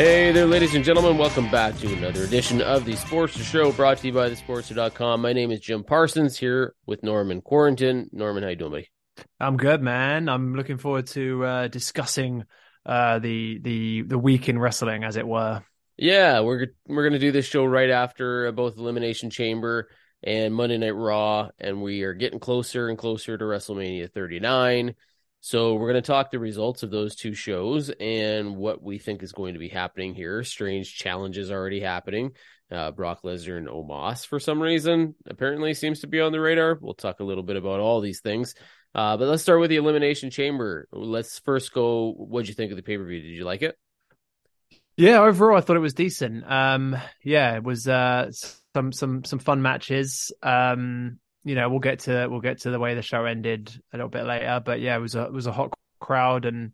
Hey there, ladies and gentlemen. Welcome back to another edition of the Sportster Show brought to you by thesportster.com. My name is Jim Parsons here with Norman Quaranton. Norman, how you doing, buddy? I'm good, man. I'm looking forward to uh, discussing uh, the the the week in wrestling, as it were. Yeah, we're we're gonna do this show right after both Elimination Chamber and Monday Night Raw, and we are getting closer and closer to WrestleMania 39. So we're going to talk the results of those two shows and what we think is going to be happening here. Strange challenges already happening. Uh, Brock Lesnar and Omos, for some reason, apparently seems to be on the radar. We'll talk a little bit about all these things. Uh, but let's start with the Elimination Chamber. Let's first go. What'd you think of the pay per view? Did you like it? Yeah, overall, I thought it was decent. Um, yeah, it was uh, some some some fun matches. Um, you know, we'll get to we'll get to the way the show ended a little bit later. But yeah, it was a it was a hot crowd and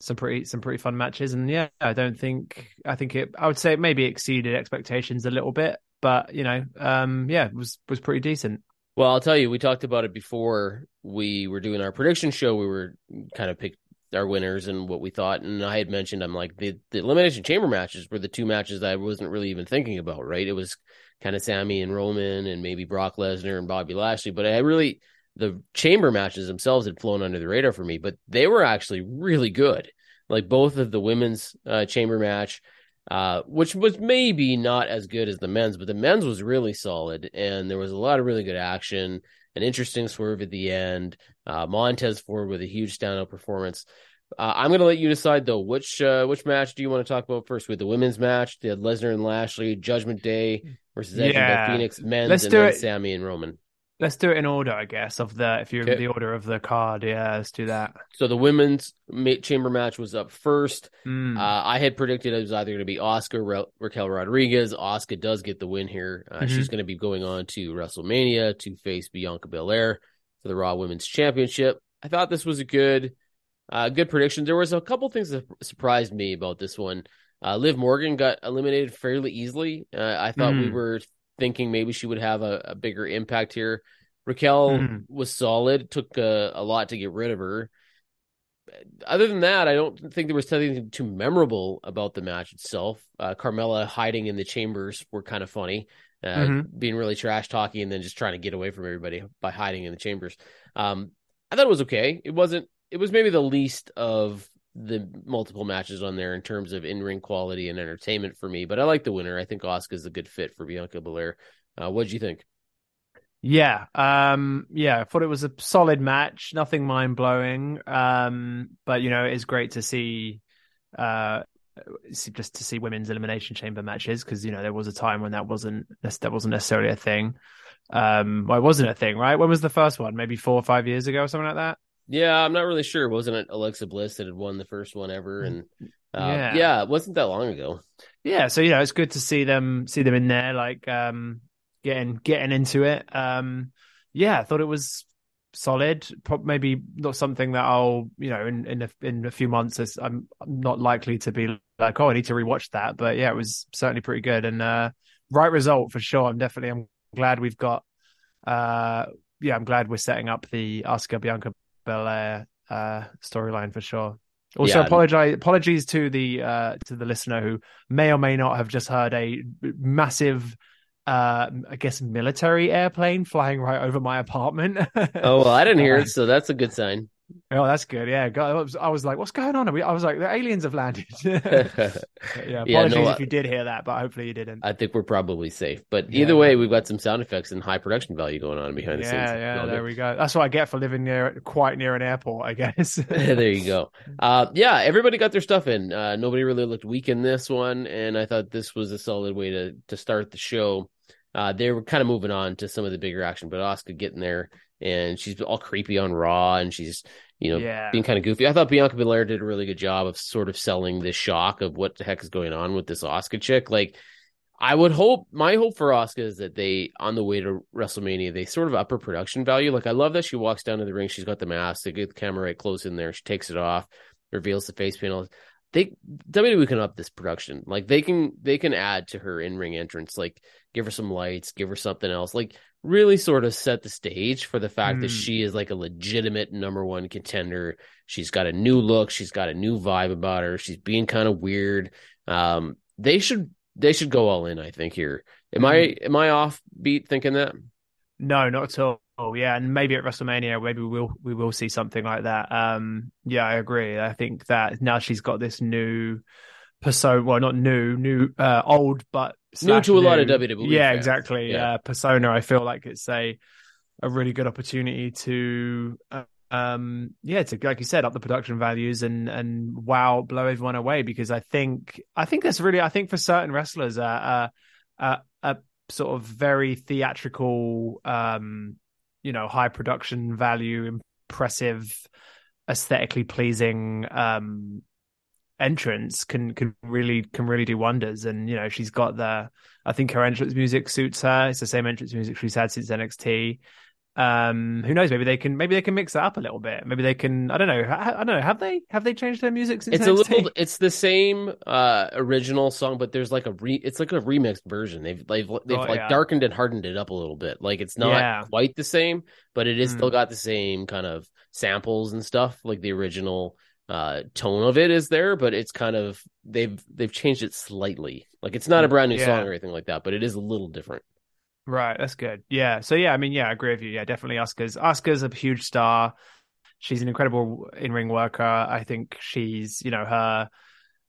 some pretty some pretty fun matches. And yeah, I don't think I think it I would say it maybe exceeded expectations a little bit, but you know, um, yeah, it was was pretty decent. Well, I'll tell you, we talked about it before we were doing our prediction show. We were kind of picked our winners and what we thought. And I had mentioned, I'm like, the, the Elimination Chamber matches were the two matches I wasn't really even thinking about, right? It was kind of Sami and Roman and maybe Brock Lesnar and Bobby Lashley. But I really, the chamber matches themselves had flown under the radar for me, but they were actually really good. Like both of the women's uh, chamber match, uh, which was maybe not as good as the men's, but the men's was really solid. And there was a lot of really good action, an interesting swerve at the end. Uh, Montez Ford with a huge standout performance. Uh, I'm going to let you decide though. Which uh, which match do you want to talk about first? With the women's match, the Lesnar and Lashley, Judgment Day versus Edge yeah. and Phoenix, men's, let's and do then it. Sami and Roman. Let's do it in order, I guess, of the if you're okay. the order of the card. Yeah, let's do that. So the women's chamber match was up first. Mm. Uh, I had predicted it was either going to be Asuka Ra- Raquel Rodriguez. Asuka does get the win here. Uh, mm-hmm. She's going to be going on to WrestleMania to face Bianca Belair for the Raw Women's Championship. I thought this was a good uh, good prediction. There was a couple things that surprised me about this one. Uh, Liv Morgan got eliminated fairly easily. Uh, I thought mm. we hmm. were thinking maybe she would have a, a bigger impact here. Raquel mm. was solid. Took a, a, lot to get rid of her. Other than that, I don't think there was anything too memorable about the match itself. Uh, Carmella hiding in the chambers were kind of funny, uh, mm-hmm. being really trash talking and then just trying to get away from everybody by hiding in the chambers. Um, I thought it was okay. It wasn't it was maybe the least of the multiple matches on there in terms of in ring quality and entertainment for me. But I like the winner. I think Asuka's a good fit for Bianca Belair. Uh, what did you think? Yeah, um, yeah, I thought it was a solid match, nothing mind blowing. Um, but you know, it's great to see, uh, just to see women's elimination chamber matches because you know there was a time when that wasn't that wasn't necessarily a thing. Um, well, it wasn't a thing, right? When was the first one? Maybe four or five years ago, or something like that. Yeah, I'm not really sure. Wasn't it Alexa Bliss that had won the first one ever? And uh, yeah. yeah, it wasn't that long ago. Yeah, so you know, it's good to see them see them in there, like um, getting getting into it. Um, yeah, I thought it was solid. Maybe not something that I'll you know in in a, in a few months. I'm, I'm not likely to be like, oh, I need to rewatch that. But yeah, it was certainly pretty good and uh, right result for sure. I'm definitely I'm glad we've got. Uh, yeah, I'm glad we're setting up the Asuka Bianca Belair uh, storyline for sure. Also, yeah. apologize apologies to the uh, to the listener who may or may not have just heard a massive, uh, I guess, military airplane flying right over my apartment. oh well, I didn't hear it, so that's a good sign. Oh, that's good. Yeah, I was, I was like, "What's going on?" I was like, "The aliens have landed." yeah, apologies yeah, no, if you did hear that, but hopefully you didn't. I think we're probably safe. But either yeah. way, we've got some sound effects and high production value going on behind the scenes. Yeah, yeah, there we go. That's what I get for living near, quite near an airport, I guess. there you go. Uh, yeah, everybody got their stuff in. Uh, nobody really looked weak in this one, and I thought this was a solid way to to start the show. Uh, they were kind of moving on to some of the bigger action, but Asuka getting there and she's all creepy on Raw and she's you know yeah. being kind of goofy. I thought Bianca Belair did a really good job of sort of selling this shock of what the heck is going on with this Asuka chick. Like I would hope my hope for Asuka is that they on the way to WrestleMania they sort of up her production value. Like I love that she walks down to the ring, she's got the mask, they get the camera right close in there, she takes it off, reveals the face panel. They WWE can up this production. Like they can they can add to her in ring entrance. Like give her some lights, give her something else. Like really sort of set the stage for the fact mm. that hmm. she is like a legitimate number one contender. She's got a new look, she's got a new vibe about her. She's being kind of weird. Um, they should they should go all in. I think here. Am mm. I hmm. am I off beat thinking that? No, not at all. Oh yeah, and maybe at WrestleMania, maybe we will we will see something like that. Um, yeah, I agree. I think that now she's got this new persona. Well, not new, new, uh, old, but new to a lot of WWE. Yeah, fans. exactly. Yeah. Uh, persona. I feel like it's a a really good opportunity to, uh, um, yeah, to like you said, up the production values and and wow, blow everyone away. Because I think I think that's really I think for certain wrestlers, uh, uh, a sort of very theatrical, um, you know, high production value, impressive, aesthetically pleasing, um entrance can can really can really do wonders. And you know, she's got the I think her entrance music suits her. It's the same entrance music she's had since NXT. Um, who knows? Maybe they can maybe they can mix it up a little bit. Maybe they can. I don't know. I, I don't know. Have they have they changed their music since? It's NXT? a little. It's the same uh original song, but there's like a re. It's like a remixed version. They've they've they've oh, like yeah. darkened and hardened it up a little bit. Like it's not yeah. quite the same, but it is mm. still got the same kind of samples and stuff like the original uh tone of it is there but it's kind of they've they've changed it slightly. Like it's not a brand new yeah. song or anything like that but it is a little different. Right that's good. Yeah so yeah i mean yeah i agree with you. Yeah definitely Asuka's Asuka's a huge star. She's an incredible in-ring worker. I think she's you know her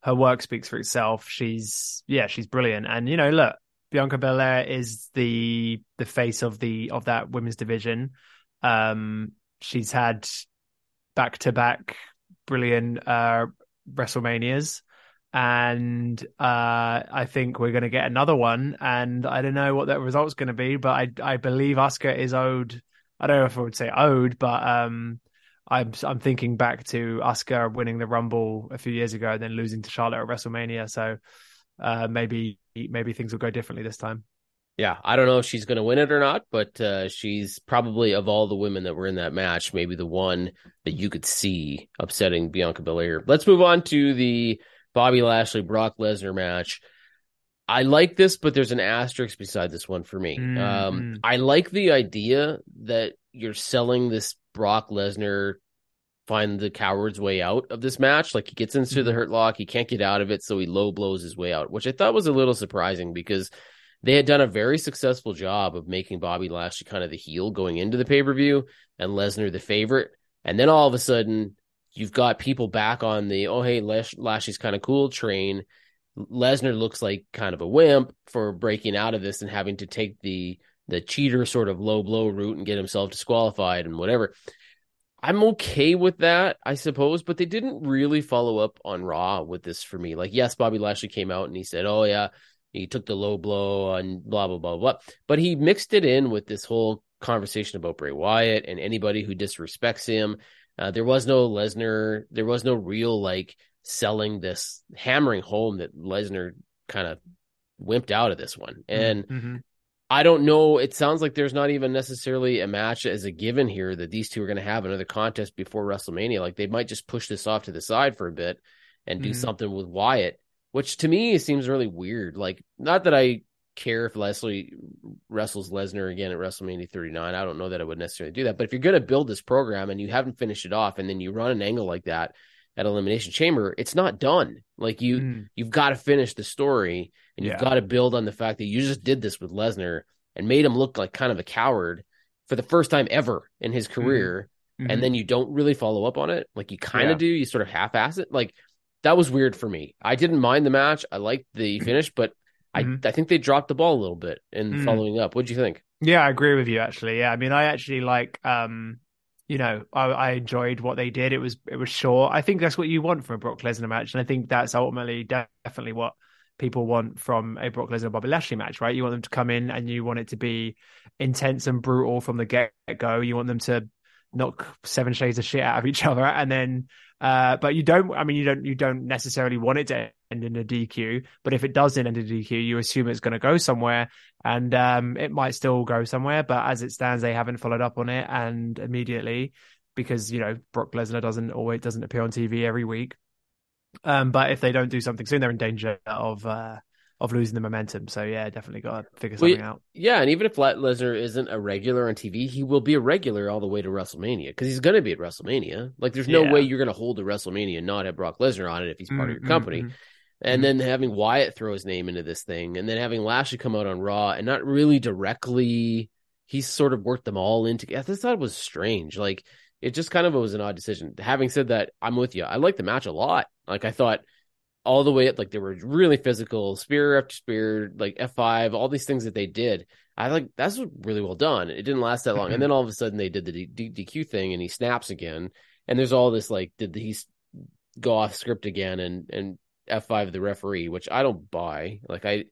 her work speaks for itself. She's yeah she's brilliant. And you know look bianca belair is the the face of the of that women's division. Um she's had back to back brilliant uh, WrestleManias. And uh, I think we're going to get another one. And I don't know what that result's going to be, but I I believe Asuka is owed. I don't know if I would say owed, but um, I'm I'm thinking back to Asuka winning the Rumble a few years ago and then losing to Charlotte at WrestleMania. So uh, maybe maybe things will go differently this time yeah, I don't know if she's going to win it or not, but uh, she's probably of all the women that were in that match, maybe the one that you could see upsetting Bianca Belair. Let's move on to the Bobby Lashley Brock Lesnar match. I like this, but there's an asterisk beside this one for me. Mm-hmm. Um, I like the idea that you're selling this Brock Lesnar find the coward's way out of this match. Like he gets into the mm-hmm. hurt lock, he can't get out of it, so he low blows his way out, which I thought was a little surprising because they had done a very successful job of making Bobby Lashley kind of the heel going into the pay per view and Lesnar the favorite. And then all of a sudden, you've got people back on the, oh, hey, Lash- Lashley's kind of cool train. Lesnar looks like kind of a wimp for breaking out of this and having to take the the cheater sort of low blow route and get himself disqualified and whatever. I'm okay with that, I suppose, but they didn't really follow up on Raw with this for me. Like, yes, Bobby Lashley came out and he said, "Oh yeah, he took the low blow and blah blah blah blah. But he mixed it in with this whole conversation about Bray Wyatt and anybody who disrespects him. Uh, there was no Lesnar. There was no real like selling this hammering home that Lesnar kind of wimped out of this one. Mm-hmm. And mm-hmm. I don't know. It sounds like there's not even necessarily a match as a given here that these two are going to have another contest before WrestleMania. Like they might just push this off to the side for a bit and do mm-hmm. something with Wyatt which to me seems really weird. Like, not that I care if Lashley wrestles Lesnar again at WrestleMania 39. I don't know that I would necessarily do that. But if you're going to build this program and you haven't finished it off, and then you run an angle like that at Elimination Chamber, it's not done. Like you, mm. you've got to finish the story, and you've got to build on the fact that you just did this with Lesnar and made him look like kind of a coward for the first time ever in his mm-hmm. career. Mm. mm-hmm. and then you don't really follow up on it. Like you kind of yeah. do, you sort of half ass it. Like that was weird for me. I didn't mind the match. I liked the finish, but mm-hmm. I I think they dropped the ball a little bit in mm. following up. What do you think? Yeah, I agree with you actually. Yeah, I mean, I actually like um you know, I, I, enjoyed what they did. It was it was short. I think that's what you want from a Brock Lesnar match, and I think that's ultimately definitely what people want from a Brock Lesnar Bobby Lashley match, right? You want them to come in and you want it to be intense and brutal from the get go. You want them to knock seven shades of shit out of each other, and then, uh, but you don't. I mean, you don't. You don't necessarily want it to end in a DQ. But if it does end in a DQ, you assume it's going to go somewhere, and um, it might still go somewhere. But as it stands, they haven't followed up on it, and immediately because you know Brock Lesnar doesn't always doesn't appear on TV every week. Um, but if they don't do something soon, they're in danger of uh, of losing the momentum. So yeah, definitely got to figure something well, out. Yeah, and even if Lesnar isn't a regular on TV, he will be a regular all the way to WrestleMania because he's going to be at WrestleMania. Like, there's no yeah. way you're going to hold a WrestleMania and not have Brock Lesnar on it if he's part mm-hmm. of your mm-hmm, company. Mm-hmm. And mm-hmm. then having Wyatt throw his name into this thing, and then having Lashley come out on Raw and not really directly, he's sort of worked them all into. I just thought it was strange. Like it just kind of was an odd decision. Having said that, I'm with you. I like the match a lot. Like I thought all the way up. like they were really physical, spear after spear, like F5, all these things that they did. I like that's really well done. It didn't last that long, and mm-hmm. then all of a sudden they did the D- D- DQ thing, and he snaps again. And there's all this like, did he go off script again? And and F5 the referee, which I don't buy. Like I,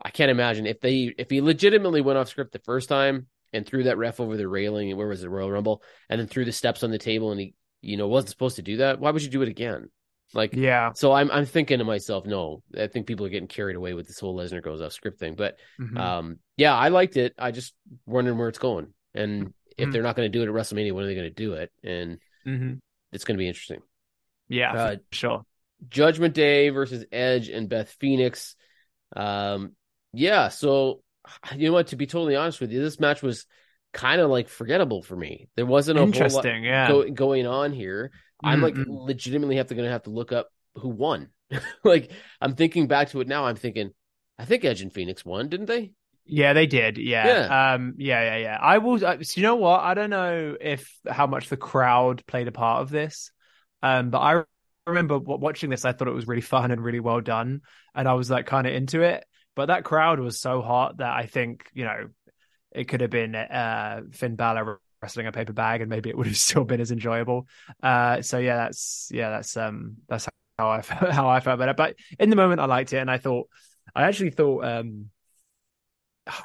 I can't imagine if they if he legitimately went off script the first time and threw that ref over the railing, and where was it Royal Rumble, and then threw the steps on the table, and he you know wasn't supposed to do that. Why would you do it again? Like, yeah. So I'm I'm thinking to myself, no, I think people are getting carried away with this whole Lesnar goes off script thing. But mm-hmm. um, yeah, I liked it. I just wondering where it's going, and if mm-hmm. they're not going to do it at WrestleMania, when are they going to do it? And mm-hmm. it's going to be interesting. Yeah, uh, sure. Judgment Day versus Edge and Beth Phoenix. Um, yeah. So you know what? To be totally honest with you, this match was kind of like forgettable for me. There wasn't a interesting, yeah, go, going on here. I'm like mm-hmm. legitimately have to gonna have to look up who won. like I'm thinking back to it now. I'm thinking, I think Edge and Phoenix won, didn't they? Yeah, they did. Yeah. yeah. Um. Yeah. Yeah. Yeah. I will. Uh, so you know what? I don't know if how much the crowd played a part of this. Um. But I remember watching this. I thought it was really fun and really well done, and I was like kind of into it. But that crowd was so hot that I think you know it could have been uh Finn Balor wrestling a paper bag, and maybe it would have still been as enjoyable. Uh, so yeah, that's yeah, that's um, that's how I felt, how I felt about it. But in the moment, I liked it, and I thought, I actually thought, um,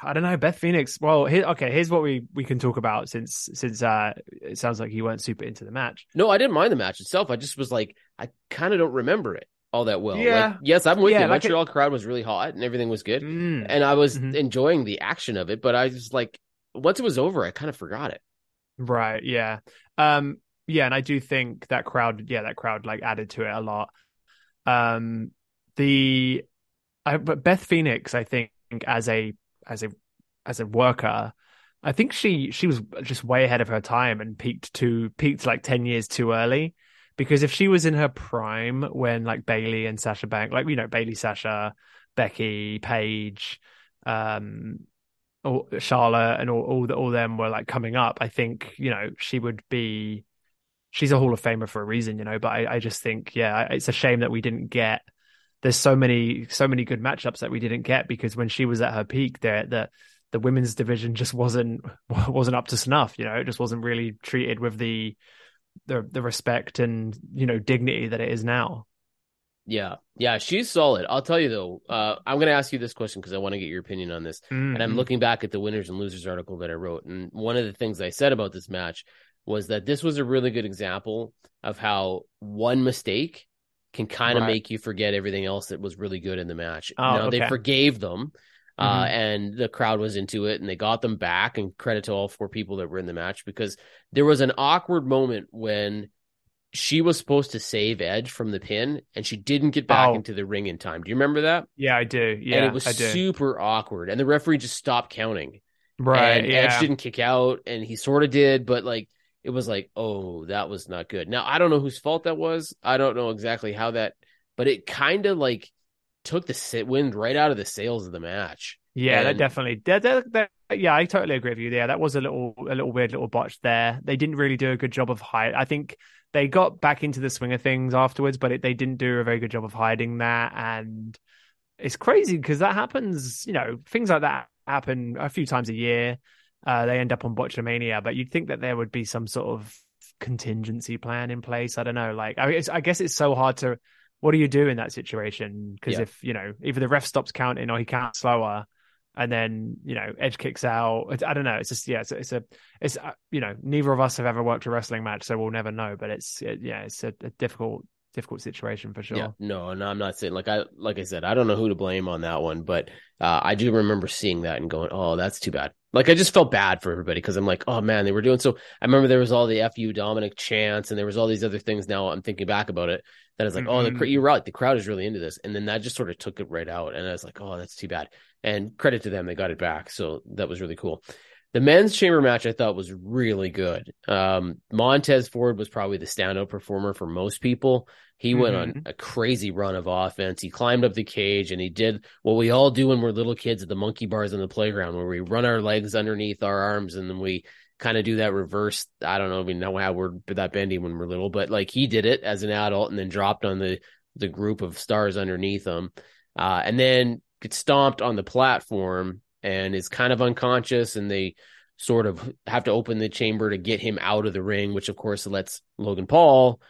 I don't know, Beth Phoenix. Well, here, okay, here's what we we can talk about since since uh, it sounds like you weren't super into the match. No, I didn't mind the match itself. I just was like, I kind of don't remember it all that well. Yeah. Like, yes, I'm with yeah, you. Like Montreal it... crowd was really hot and everything was good, mm. and I was mm-hmm. enjoying the action of it. But I was like, once it was over, I kind of forgot it. Right. Yeah. Um. Yeah, and I do think that crowd. Yeah, that crowd like added to it a lot. Um. The, I but Beth Phoenix, I think as a as a as a worker, I think she she was just way ahead of her time and peaked to peaked like ten years too early. Because if she was in her prime when like Bayley and Sasha Bank, like you know Bayley, Sasha, Becky, Paige, um, or Charlotte and all all, the, all them were like coming up, I think you know she would be. She's a Hall of Famer for a reason, you know. But I, I just think, yeah, it's a shame that we didn't get. There's so many, so many good matchups that we didn't get because when she was at her peak, there, the the women's division just wasn't wasn't up to snuff. You know, it just wasn't really treated with the the the respect and you know dignity that it is now. Yeah, yeah, she's solid. I'll tell you though. Uh, I'm going to ask you this question because I want to get your opinion on this. Mm-hmm. And I'm mm-hmm. looking back at the winners and losers article that I wrote, and one of the things I said about this match was that this was a really good example of how one mistake can kind of right. make you forget everything else that was really good in the match. Oh, now okay. they forgave them, uh, mm-hmm. and the crowd was into it, and they got them back. And credit to all four people that were in the match because there was an awkward moment when she was supposed to save Edge from the pin, and she didn't get back oh. into the ring in time. Do you remember that? Yeah, I do. Yeah, and it was super awkward, and the referee just stopped counting. Right. And yeah. Edge didn't kick out, and he sort of did, but like it was like, oh, that was not good. Now I don't know whose fault that was. I don't know exactly how that, but it kind of like took the wind right out of the sails of the match. Yeah, And- that definitely. That, that, that- yeah, I totally agree with you. Yeah, that was a little, a little weird, little botch there. They didn't really do a good job of hide. I think they got back into the swing of things afterwards, but it, they didn't do a very good job of hiding that. And it's crazy because that happens. You know, things like that happen a few times a year. Uh, they end up on Botchamania, but you'd think that there would be some sort of contingency plan in place. I don't know. Like, I, I guess it's so hard to. What do you do in that situation? Because Yeah. if you know, either the ref stops counting or he counts slower, and then you know Edge kicks out. It's- I don't know. It's just yeah. It's, a- it's a it's uh, you know neither of us have ever worked a wrestling match, so we'll never know. But it's it, yeah, it's a, a difficult difficult situation for sure. Yeah, no, no, I'm not saying like I like I said, I don't know who to blame on that one, but uh, I do remember seeing that and going, "Oh, that's too bad." Like I just felt bad for everybody because I'm like, "Oh man, they were doing so." I remember there was all the "fu Dominic" chants, and there was all these other things. Now I'm thinking back about it, that I was like, "Oh, the Mhm. you're right, the crowd is really into this," and then that just sort of took it right out, and I was like, "Oh, that's too bad." And credit to them, they got it back, so that was really cool. The men's chamber match I thought was really good. Um, Montez Ford was probably the standout performer for most people. He went on a crazy run of offense. He climbed up the cage and he did what we all do when we're little kids at the monkey bars on the playground, where we run our legs underneath our arms and then we kind of do that reverse. I don't know we know how we're that bendy when we're little, but like he did it as an adult and then dropped on the the group of stars underneath him, uh, and then gets stomped on the platform and is kind of unconscious and they sort of have to open the chamber to get him out of the ring, which of course lets Logan Paul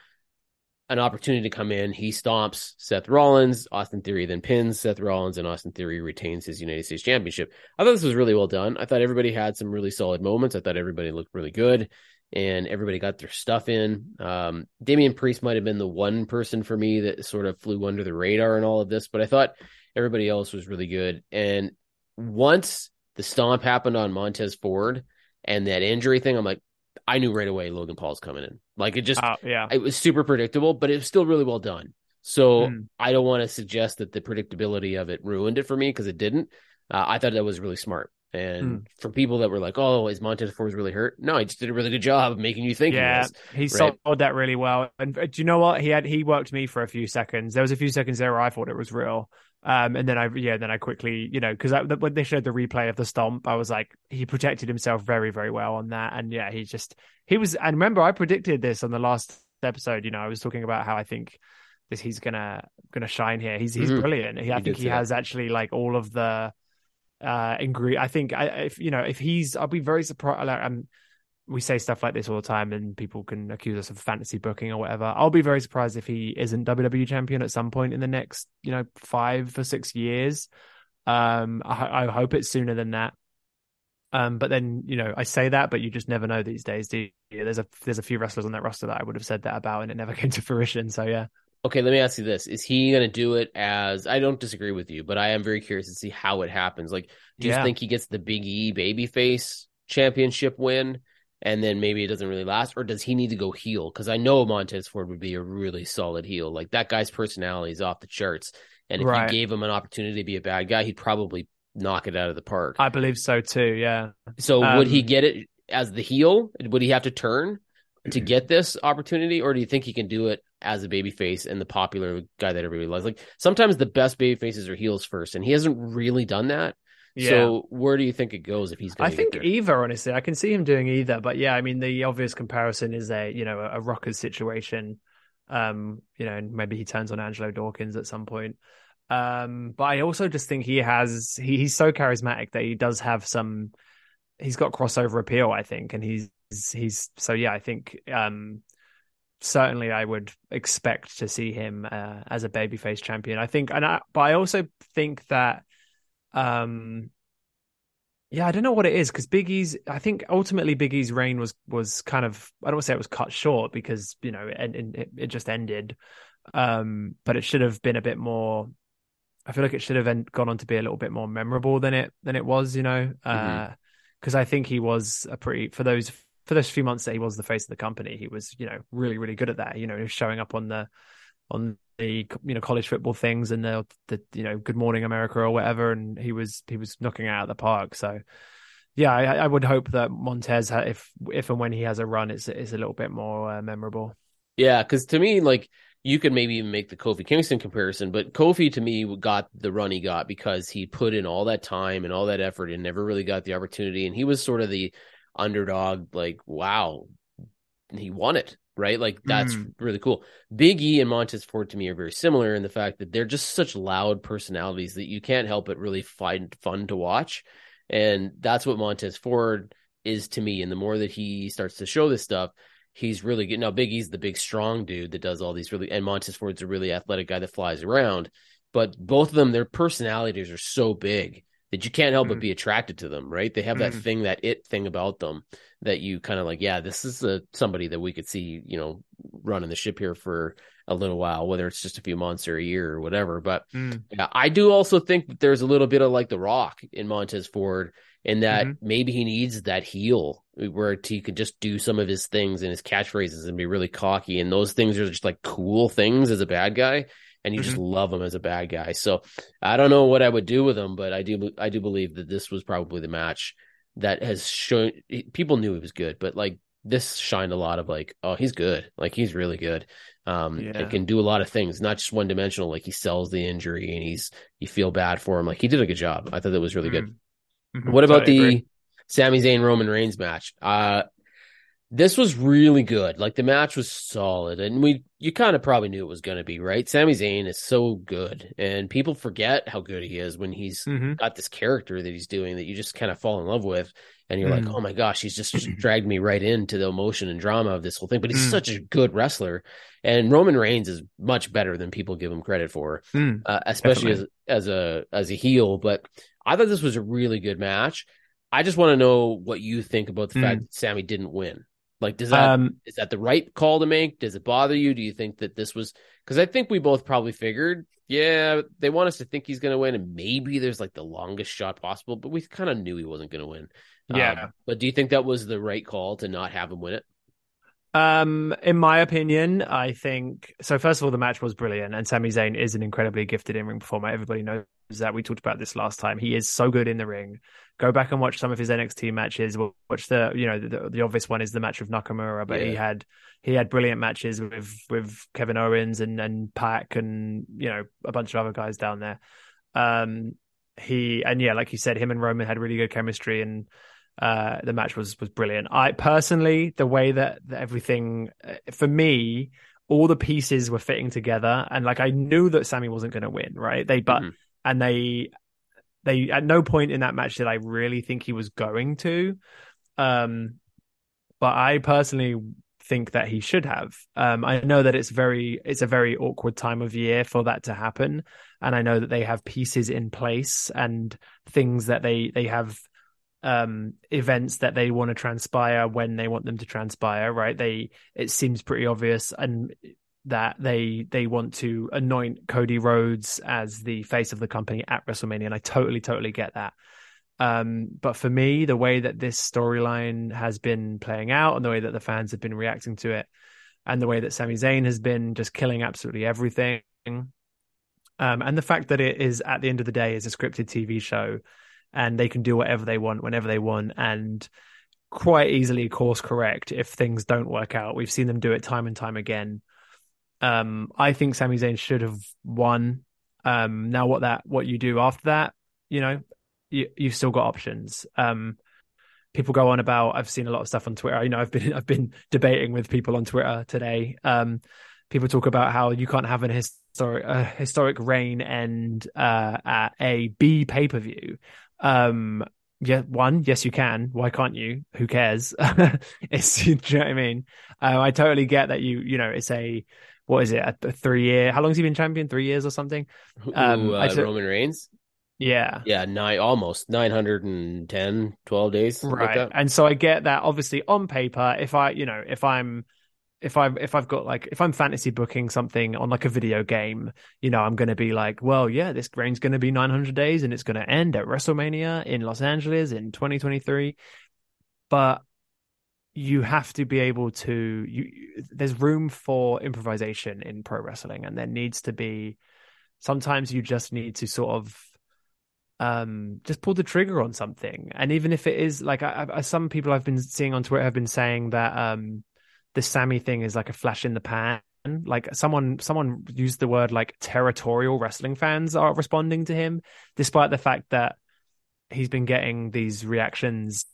an opportunity to come in. He stomps Seth Rollins. Austin Theory then pins Seth Rollins, and Austin Theory retains his United States Championship. I thought this was really well done. I thought everybody had some really solid moments. I thought everybody looked really good, and everybody got their stuff in. Um, Damian Priest might have been the one person for me that sort of flew under the radar in all of this, but I thought everybody else was really good. And once the stomp happened on Montez Ford and that injury thing, I'm like, I knew right away Logan Paul's coming in. Like it just Uh, yeah. it was super predictable, but it was still really well done. So Mm. I don't want to suggest that the predictability of it ruined it for me because it didn't. Uh, I thought that was really smart. And Mm. for people that were like, "Oh, is Montez Ford really hurt?" No, he just did a really good job of making you think he yeah, was. he right? sold that really well. And uh, do you know what? He had he worked me for a few seconds. There was a few seconds there where I thought it was real. Um, and then I yeah, then I quickly you know because when they showed the replay of the stomp, I was like he protected himself very very well on that. And yeah, he just he was. And remember, I predicted this on the last episode. You know, I was talking about how I think this he's gonna gonna shine here. He's he's Mhm. brilliant. He, I You think he has actually like all of the uh ingredient. I think I if you know if he's I'll be very surprised. Like, um, we say stuff like this all the time, and people can accuse us of fantasy booking or whatever. I'll be very surprised if he isn't WWE champion at some point in the next, you know, five or six years. Um, I, I hope it's sooner than that. Um, but then you know, I say that, but you just never know these days, do you? There's a there's a few wrestlers on that roster that I would have said that about, and it never came to fruition. So yeah, Okay, let me ask you this: Is he going to do it as? I don't disagree with you, but I am very curious to see how it happens. Like, do you Yeah. think he gets the Big E babyface championship win, and then maybe it doesn't really last, or does he need to go heel? Because I know Montez Ford would be a really solid heel. Like that guy's personality is off the charts, and if Right. you gave him an opportunity to be a bad guy, he'd probably knock it out of the park. I believe so too. Yeah, So would he Um, get it as the heel? Would he have to turn to get this opportunity, or do you think he can do it as a babyface and the popular guy that everybody loves? Like sometimes the best babyfaces are heels first, and he hasn't really done that. Yeah. So where do you think it goes if he's going I to think either, honestly, I can see him doing either. But yeah, I mean, the obvious comparison is a you know a, a Rockers situation. Um, you know, and maybe he turns on Angelo Dawkins at some point. Um, but I also just think he has he, he's so charismatic that he does have some. He's got crossover appeal, I think, and he's he's so yeah. I think um, certainly I would expect to see him uh, as a babyface champion. I think, and I, but I also think that um yeah, I don't know what it is because Big E's. I think ultimately Big E's reign was was kind of. I don't want to say it was cut short because you know it it, it just ended, um, but it should have been a bit more. I feel like it should have gone on to be a little bit more memorable than it than it was. You know, because I think he was a pretty for those for those few months that he was the face of the company. He was you know really really good at that. You know, he was showing up on the on the you know college football things and the the you know Good Morning America or whatever, and he was he was knocking out of the park. So yeah, I, I would hope that Montez, if if and when he has a run, it's it's a little bit more uh, memorable. Yeah, because to me, like you could maybe even make the Kofi Kingston comparison, but Kofi to me got the run he got because he put in all that time and all that effort and never really got the opportunity. And he was sort of the underdog, like, wow, he won it, right? Like that's mm. really cool. Big E and Montez Ford to me are very similar in the fact that they're just such loud personalities that you can't help but really find fun to watch. And that's what Montez Ford is to me. And the more that he starts to show this stuff, he's really good. Now, Big E's the big, strong dude that does all these really, and Montez Ford's a really athletic guy that flies around. But both of them, their personalities are so big that you can't help mm. but be attracted to them, right? They have that mm. thing, that it thing about them that you kind of like, yeah, this is a, somebody that we could see, you know, running the ship here for a little while, whether it's just a few months or a year or whatever. But mm. yeah, I do also think that there's a little bit of like the rock in Montez Ford and that mm-hmm. maybe he needs that heel where he could just do some of his things and his catchphrases and be really cocky. And those things are just like cool things as a bad guy. And you mm-hmm. just love him as a bad guy. So I don't know what I would do with him, but I do, I do believe that this was probably the match that has shown people knew he was good, but like this shined a lot of like, oh, he's good. Like he's really good. Um, yeah. and can do a lot of things, not just one dimensional. Like he sells the injury and he's, you feel bad for him. Like he did a good job. I thought that was really mm-hmm. good. Mm-hmm. What about the Sami Zayn Roman Reigns match? Uh, this was really good. Like the match was solid, and we you kind of probably knew it was going to be right. Sami Zayn is so good, and people forget how good he is when he's mm-hmm. got this character that he's doing that you just kind of fall in love with, and you're mm-hmm. like, oh my gosh, he's just, dragged me right into the emotion and drama of this whole thing. But he's mm. such a good wrestler, and Roman Reigns is much better than people give him credit for, mm, uh, especially as as a as a heel. But I thought this was a really good match. I just want to know what you think about the mm. fact that Sami didn't win. Like, does that um, is that the right call to make? Does it bother you? Do you think that this was because I think we both probably figured, yeah, they want us to think he's going to win, and maybe there's like the longest shot possible, but we kind of knew he wasn't going to win. Yeah, um, but do you think that was the right call to not have him win it? Um, in my opinion, I think so. First of all, the match was brilliant, and Sami Zayn is an incredibly gifted in-ring performer. Everybody knows that. We talked about this last time. He is so good in the ring. Go back and watch some of his NXT matches. Watch the, you know, the, the obvious one is the match with Nakamura, but yeah. he had he had brilliant matches with with Kevin Owens and and Pac and you know a bunch of other guys down there. Um, he and yeah, like you said, him and Roman had really good chemistry and uh, the match was was brilliant. I personally, the way that, that everything uh, for me, all the pieces were fitting together, and like I knew that Sami wasn't going to win, right? They but mm-hmm. And they they at no point in that match did I really think he was going to. Um, but I personally think that he should have. Um, I know that it's very it's a very awkward time of year for that to happen, and I know that they have pieces in place and things that they they have um, events that they want to transpire when they want them to transpire, right? They it seems pretty obvious and that they they want to anoint Cody Rhodes as the face of the company at WrestleMania, and I totally totally get that. Um, but for me, the way that this storyline has been playing out and the way that the fans have been reacting to it, and the way that Sami Zayn has been just killing absolutely everything, um, and the fact that it is at the end of the day is a scripted TV show and they can do whatever they want whenever they want and quite easily course correct if things don't work out. We've seen them do it time and time again. Um, I think Sami Zayn should have won. Um, now what that what you do after that, you know, you you've still got options. Um, people go on about I've seen a lot of stuff on Twitter. You know, I've been I've been debating with people on Twitter today. Um, people talk about how you can't have an historic a historic reign end uh, at a B pay per view. Um, yeah, one, yes, you can. Why can't you? Who cares? it's, do you know what I mean? Um, I totally get that you, you know, it's a, what is it, a, three year, how long has he been champion? Three years or something? Um, Ooh, uh, t- Roman Reigns? Yeah. Yeah, nine, almost 910, 12 days. Right. Like and so I get that obviously on paper, if I, you know, if I'm, if I if I've got like if I'm fantasy booking something on like a video game, you know, I'm going to be like, well, yeah, this reign's going to be 900 days and it's going to end at WrestleMania in Los Angeles in 2023. But you have to be able to you there's room for improvisation in pro wrestling and there needs to be sometimes you just need to sort of um just pull the trigger on something and even if it is like I, I, some people i've been seeing on twitter have been saying that um the Sami thing is like a flash in the pan. Like someone someone used the word like territorial wrestling fans are responding to him, despite the fact that he's been getting these reactions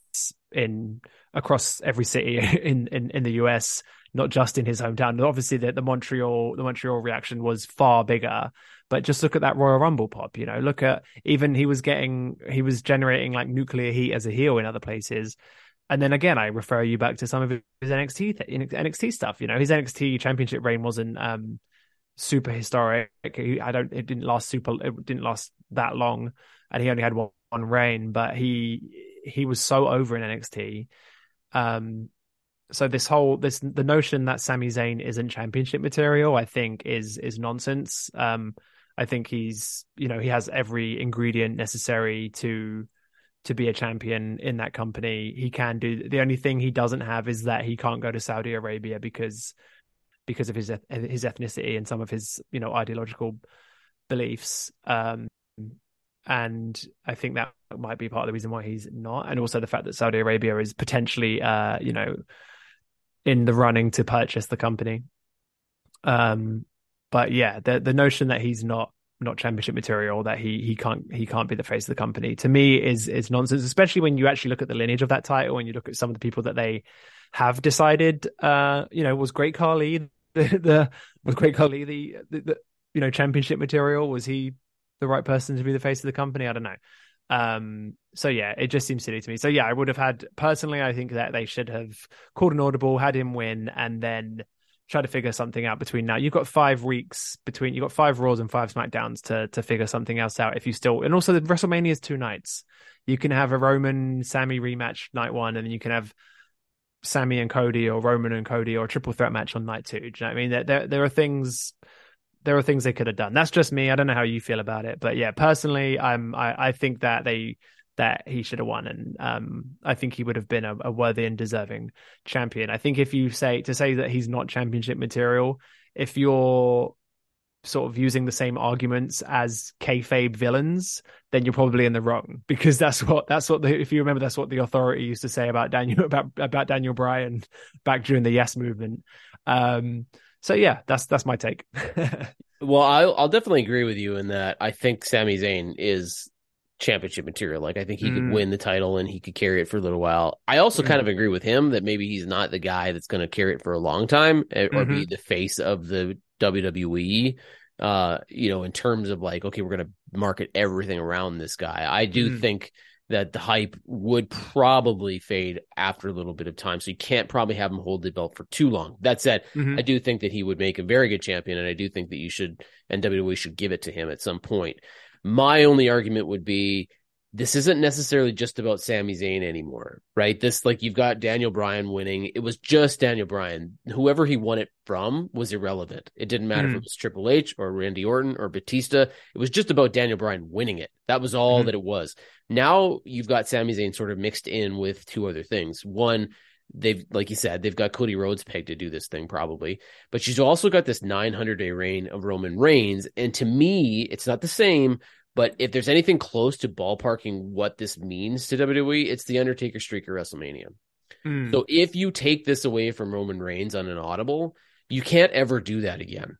in across every city in, in, in the US, not just in his hometown. Obviously, the, the Montreal the Montreal reaction was far bigger. But just look at that Royal Rumble pop. You know, look at even he was getting he was generating like nuclear heat as a heel in other places. And then again, I refer you back to some of his NXT NXT stuff. You know, his NXT Championship reign wasn't um, super historic. I don't. It didn't last super. It didn't last that long, and he only had one, one reign. But he he was so over in NXT. Um, so this whole this the notion that Sami Zayn isn't championship material, I think, is is nonsense. Um, I think he's you know he has every ingredient necessary to to be a champion in that company. He can do the only thing he doesn't have is that he can't go to Saudi Arabia because because of his his ethnicity and some of his you know ideological beliefs. Um, and I think that might be part of the reason why he's not, and also the fact that Saudi Arabia is potentially uh, you know in the running to purchase the company. Um, but yeah, the the notion that he's not not championship material that he he can't he can't be the face of the company to me is is nonsense especially when you actually look at the lineage of that title and you look at some of the people that they have decided uh you know was great Khali the, the was great Khali the, the, the you know championship material? Was he the right person to be the face of the company? I don't know um so yeah it just seems silly to me so yeah I would have had personally I think that they should have called an audible had him win and then try to figure something out between now. You've got five weeks between. You've got five Raws and five Smackdowns to to figure something else out. If you still, and also the WrestleMania is two nights. You can have a Roman Sami rematch night one, and then you can have Sami and Cody or Roman and Cody or a triple threat match on night two. Do you know what I mean? There, there, there are things. There are things they could have done. That's just me. I don't know how you feel about it, but yeah, personally, I'm. I, I think that they that he should have won, and um, I think he would have been a, a, worthy and deserving champion. I think if you say to say that he's not championship material, if you're sort of using the same arguments as kayfabe villains, then you're probably in the wrong because that's what that's what the if you remember that's what the authority used to say about Daniel about about Daniel Bryan back during the Yes movement. Um, so yeah, that's that's my take. well, I'll, I'll definitely agree with you in that I think Sami Zayn is championship material. Like I think he mm. could win the title and he could carry it for a little while. I also mm. kind of agree with him that maybe he's not the guy that's going to carry it for a long time eh, or mm-hmm. be the face of the WWE. Uh, you know, in terms of like, okay, we're going to market everything around this guy. I do mm. think that the hype would probably fade after a little bit of time. So you can't probably have him hold the belt for too long. That said, mm-hmm. I do think that he would make a very good champion, and I do think that you should and WWE should give it to him at some point. My only argument would be this isn't necessarily just about Sami Zayn anymore, right? This like you've got Daniel Bryan winning. It was just Daniel Bryan. Whoever he won it from was irrelevant. It didn't matter mm. if hmm. it was Triple H or Randy Orton or Batista. It was just about Daniel Bryan winning it. That was all mm. that it was. Now you've got Sami Zayn sort of mixed in with two other things. One, they've like you said, they've got Cody Rhodes pegged to do this thing probably, but she's also got this 900 day reign of Roman Reigns, and to me, it's not the same. But if there's anything close to ballparking what this means to WWE, it's the Undertaker streak of WrestleMania. Mm. So if you take this away from Roman Reigns on an audible, you can't ever do that again.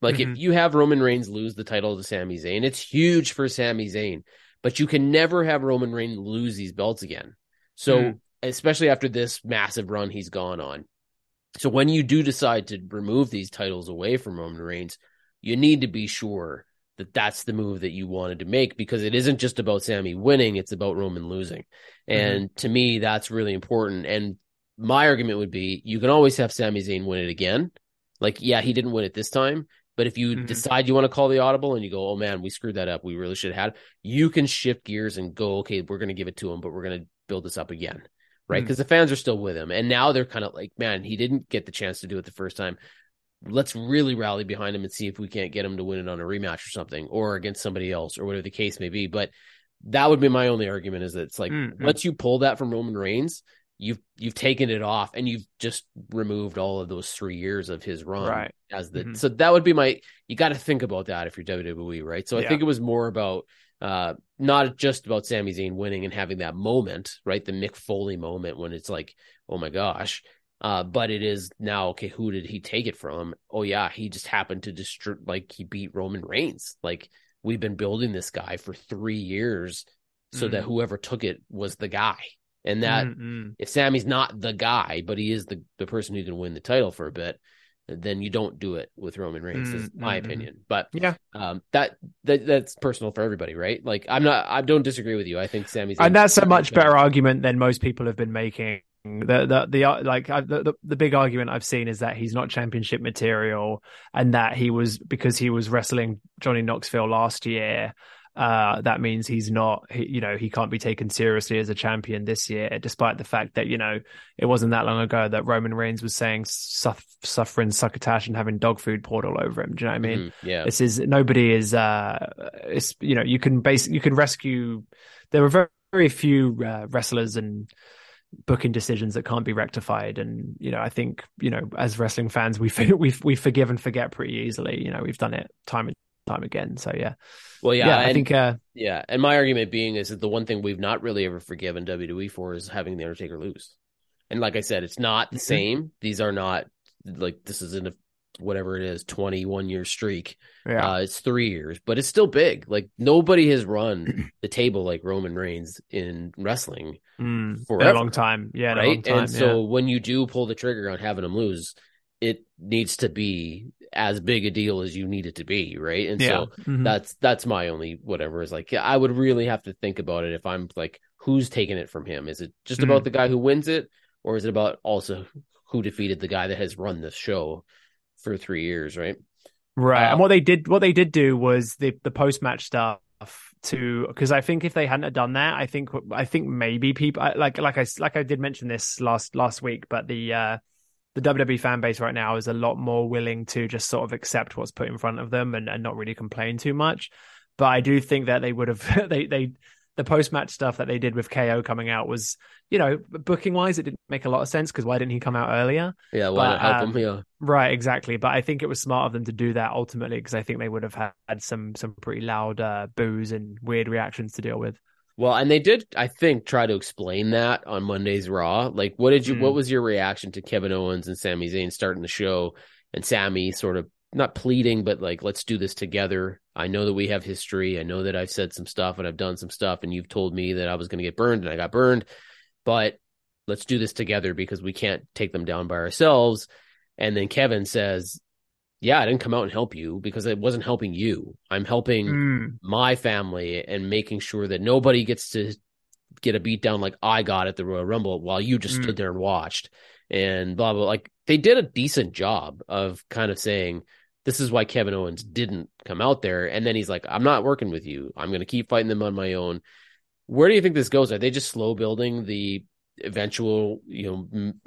Like mm-hmm. if you have Roman Reigns lose the title to Sami Zayn, it's huge for Sami Zayn, but you can never have Roman Reigns lose these belts again. So mm especially after this massive run he's gone on. So when you do decide to remove these titles away from Roman Reigns, you need to be sure that that's the move that you wanted to make because it isn't just about Sami winning, it's about Roman losing. Mm-hmm. And mm-hmm. to me, that's really important. And my argument would be you can always have Sami Zayn win it again. Like, yeah, he didn't win it this time, but if you mm-hmm. decide you want to call the audible and you go, oh man, we screwed that up, we really should have had, you can shift gears and go, okay, we're going to give it to him, but we're going to build this up again right? Because mm. the fans are still with him. And now they're kind of like, man, he didn't get the chance to do it the first time. Let's really rally behind him and see if we can't get him to win it on a rematch or something or against somebody else or whatever the case may be. But that would be my only argument is that it's like mm-hmm. once you pull that from Roman Reigns, you've you've taken it off and you've just removed all of those three years of his run right. as the mm-hmm. so that would be my you got to think about that if you're WWE, right? So I think it was more about uh, not just about Sami Zayn winning and having that moment, right? The Mick Foley moment when it's like, oh my gosh. Uh, but it is now okay. Who did he take it from? Oh yeah, he just happened to destroy. Like he beat Roman Reigns. Like we've been building this guy for three years, so mm. that whoever took it was the guy. And that mm-hmm. if Sami's not the guy, but he is the the person who can win the title for a bit, then you don't do it with Roman Reigns. Mm-hmm. Is my mm-hmm. opinion. But yeah, um, that that that's personal for everybody, right? Like I'm not. I don't disagree with you. I think Sami's and that's a much better argument than most people have been making the the the uh, like I, the the big argument I've seen is that he's not championship material, and that he was because he was wrestling Johnny Knoxville last year. Uh, that means he's not, he, you know, he can't be taken seriously as a champion this year, despite the fact that, you know, it wasn't that long ago that Roman Reigns was saying suff- suffering succotash and having dog food poured all over him. Do you know what I mean? Mm-hmm. Yeah. This is, nobody is, uh, it's, you know, you can base, you can rescue, there are very, very few uh, wrestlers and booking decisions that can't be rectified. And you know i think you know as wrestling fans we we we forgive and forget pretty easily. You know we've done it time and time again. So yeah. Well yeah, yeah i think uh, yeah and my argument being is that the one thing we've not really ever forgiven wwe for is having the undertaker lose. And like i said it's not the mm-hmm. same. These are not like this is in a whatever it is 21 year streak yeah. Uh, it's three years but it's still big like nobody has run the table like roman reigns in wrestling mm, for a long time yeah right time, and so when you do pull the trigger on having him lose it needs to be as big a deal as you need it to be right and yeah. so mm-hmm. that's that's my only whatever is like i would really have to think about it if i'm like who's taking it from him is it just mm. about the guy who wins it or is it about also who defeated the guy that has run this show for three years, right? Right. and what they did, what they did do was the the post match stuff to because I think if they hadn't done that, I think I think maybe people like like I like I did mention this last last week, but the uh the WWE fan base right now is a lot more willing to just sort of accept what's put in front of them and, and not really complain too much. But I do think that they would have they they the post match stuff that they did with KO coming out was, you know, booking wise, it didn't make a lot of sense because why didn't he come out earlier? Yeah, why but, not help um, him? Yeah, right, exactly. But I think it was smart of them to do that ultimately because I think they would have had some some pretty loud uh, boos and weird reactions to deal with. Well, and they did, I think, try to explain that on Monday's Raw. Like, what did you? Mm. What was your reaction to Kevin Owens and Sami Zayn starting the show, and Sami sort of not pleading, but like, let's do this together. I know that we have history. I know that I've said some stuff and I've done some stuff, and you've told me that I was going to get burned and I got burned, but let's do this together because we can't take them down by ourselves. And then Kevin says, Yeah, I didn't come out and help you because it wasn't helping you. I'm helping mm. my family and making sure that nobody gets to get a beat down like I got at the Royal Rumble while you just mm. stood there and watched and blah, blah. Like they did a decent job of kind of saying, this is why Kevin Owens didn't come out there. And then he's like, I'm not working with you. I'm going to keep fighting them on my own. Where do you think this goes? Are they just slow building the eventual, you know, m-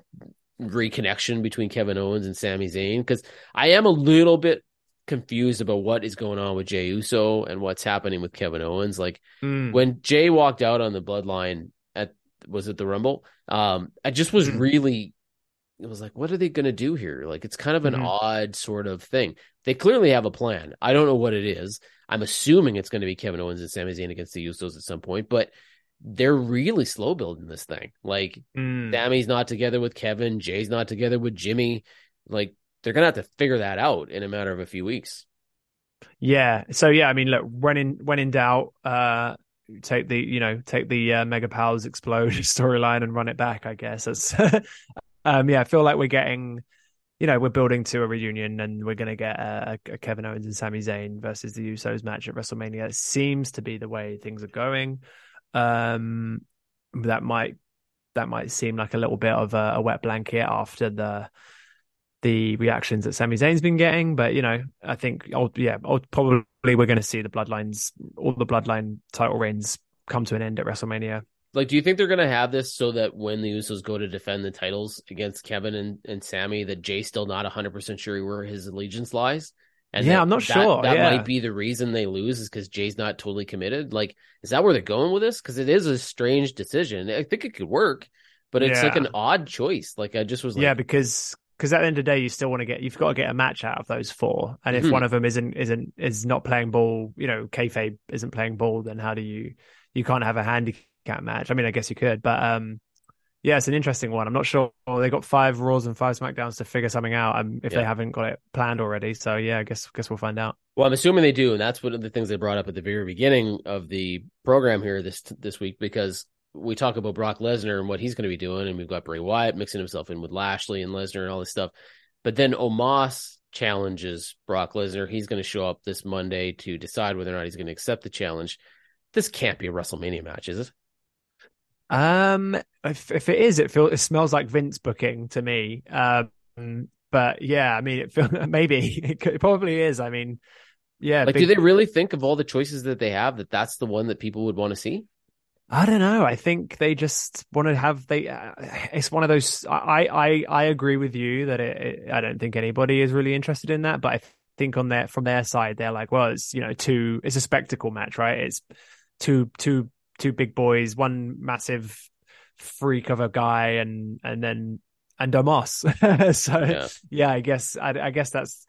reconnection between Kevin Owens and Sami Zayn? Because I am a little bit confused about what is going on with Jey Uso and what's happening with Kevin Owens. Like mm. when Jey walked out on the bloodline at was it the Rumble? Um, I just was mm. really it was like, what are they going to do here? Like, it's kind of an mm-hmm. odd sort of thing. They clearly have a plan. I don't know what it is. I'm assuming it's going to be Kevin Owens and Sami Zayn against the Usos at some point, but they're really slow building this thing. Like, mm. Sami's not together with Kevin, Jey's not together with Jimmy. Like, they're going to have to figure that out in a matter of a few weeks. Yeah. So yeah, I mean, look, when in when in doubt, uh, take the you know take the uh, mega powers explode storyline and run it back. I guess that's um, yeah, I feel like we're getting, you know, we're building to a reunion, and we're going to get a, a, Kevin Owens and Sami Zayn versus the Usos match at WrestleMania. It seems to be the way things are going. Um, that might that might seem like a little bit of a, a wet blanket after the the reactions that Sami Zayn's been getting, but you know, I think, yeah, probably we're going to see the bloodlines, all the bloodline title reigns come to an end at WrestleMania. Like, do you think they're gonna have this so that when the Usos go to defend the titles against Kevin and, and Sami, that Jey's still not hundred percent sure where his allegiance lies? And yeah, that, I'm not that, sure. That yeah. might be the reason they lose is because Jey's not totally committed. Like, is that where they're going with this? Because it is a strange decision. I think it could work, but it's yeah. like an odd choice. Like, I just was like, yeah, because because at the end of the day, you still want to get you've got to get a match out of those four, and if mm-hmm. one of them isn't isn't is not playing ball, you know, kayfabe isn't playing ball, then how do you you can't have a handicap match. I mean, I guess you could, but um, yeah, it's an interesting one. I'm not sure they got five Raws and five SmackDowns to figure something out um, if yeah. they haven't got it planned already. So yeah, I guess guess we'll find out. Well, I'm assuming they do, and that's one of the things they brought up at the very beginning of the program here this this week because we talk about Brock Lesnar and what he's going to be doing, and we've got Bray Wyatt mixing himself in with Lashley and Lesnar and all this stuff. But then Omos challenges Brock Lesnar. He's going to show up this Monday to decide whether or not he's going to accept the challenge. This can't be a WrestleMania match, is it? Um, if if it is, it feels it smells like Vince booking to me. Um, but yeah, I mean, it feel, maybe it, could, it, probably is. I mean, yeah. Like, big... do they really think of all the choices that they have that that's the one that people would want to see? I don't know. I think they just want to have they. Uh, it's one of those. I I I agree with you that it, it, I don't think anybody is really interested in that, but I think on their from their side they're like, well, it's you know two. It's a spectacle match, right? It's two two two big boys, one massive freak of a guy, and and then and Omos. so yeah. yeah, I guess I, I guess that's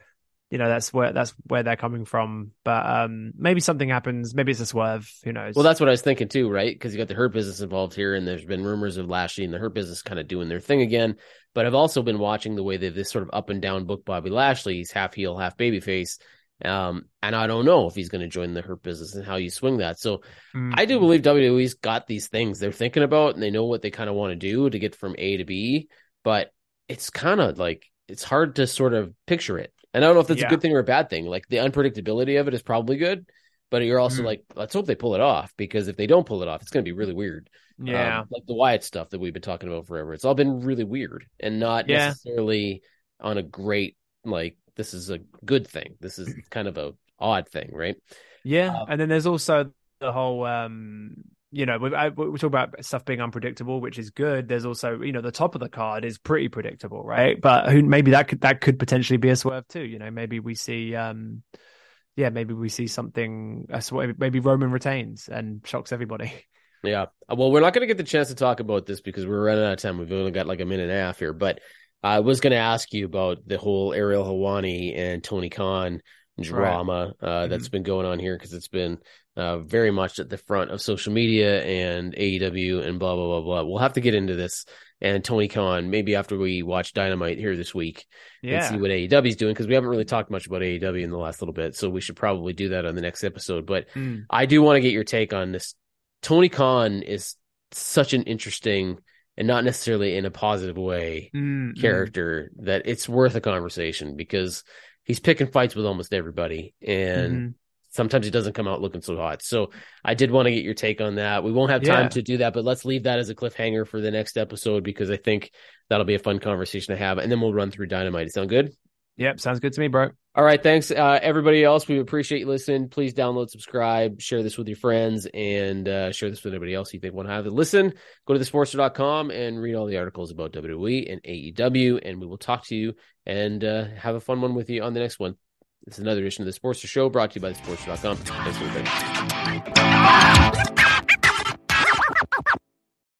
you know that's where that's where they're coming from. But um, maybe something happens. Maybe it's a swerve. Who knows? Well, that's what I was thinking too, right? Because you got the hurt business involved here, and there's been rumors of Lashley and the hurt business kind of doing their thing again. But I've also been watching the way they've this sort of up and down book Bobby Lashley. He's half heel, half babyface. Um, and I don't know if he's going to join the hurt business and how you swing that. So mm-hmm. I do mm-hmm. believe WWE's got these things they're thinking about and they know what they kind of want to do to get from A to B. But it's kind of like it's hard to sort of picture it. And I don't know if that's yeah. a good thing or a bad thing. Like the unpredictability of it is probably good, but you're also mm like, let's hope they pull it off because if they don't pull it off, it's going to be really weird. Yeah, um, like the Wyatt stuff that we've been talking about forever. It's all been really weird and not yeah. necessarily on a great like. This is a good thing. This is kind of a odd thing, right? Yeah, um, and then there's also the whole um you know, we, I, we talk about stuff being unpredictable, which is good. There's also, you know, the top of the card is pretty predictable, right? But who maybe that could that could potentially be a swerve too. You know, maybe we see, um yeah, maybe we see something. Maybe Roman retains and shocks everybody. Yeah. Well, we're not going to get the chance to talk about this because we're running out of time. We've only got like a minute and a half here, but I was going to ask you about the whole Ariel Helwani and Tony Khan drama right. uh, that's mm-hmm. been going on here because it's been uh, very much at the front of social media and AEW and blah blah blah blah. We'll have to get into this and Tony Khan maybe after we watch Dynamite here this week yeah. and see what AEW is doing because we haven't really talked much about AEW in the last little bit, so we should probably do that on the next episode. But mm. I do want to get your take on this. Tony Khan is such an interesting and not necessarily in a positive way mm, character that it's worth a conversation because he's picking fights with almost everybody and mm-hmm sometimes he doesn't come out looking so hot. So I did want to get your take on that. We won't have time yeah. to do that, but let's leave that as a cliffhanger for the next episode because I think that'll be a fun conversation to have. And then we'll run through Dynamite. Sound good? Yep, sounds good to me, bro. All right, thanks. Uh, everybody else, we appreciate you listening. Please download, subscribe, share this with your friends, and uh, share this with anybody else you think want to have it. Listen, go to thesportster.com and read all the articles about WWE and AEW, and we will talk to you and uh, have a fun one with you on the next one. This is another edition of the Sportster Show brought to you by thesportster.com. Thanks listening.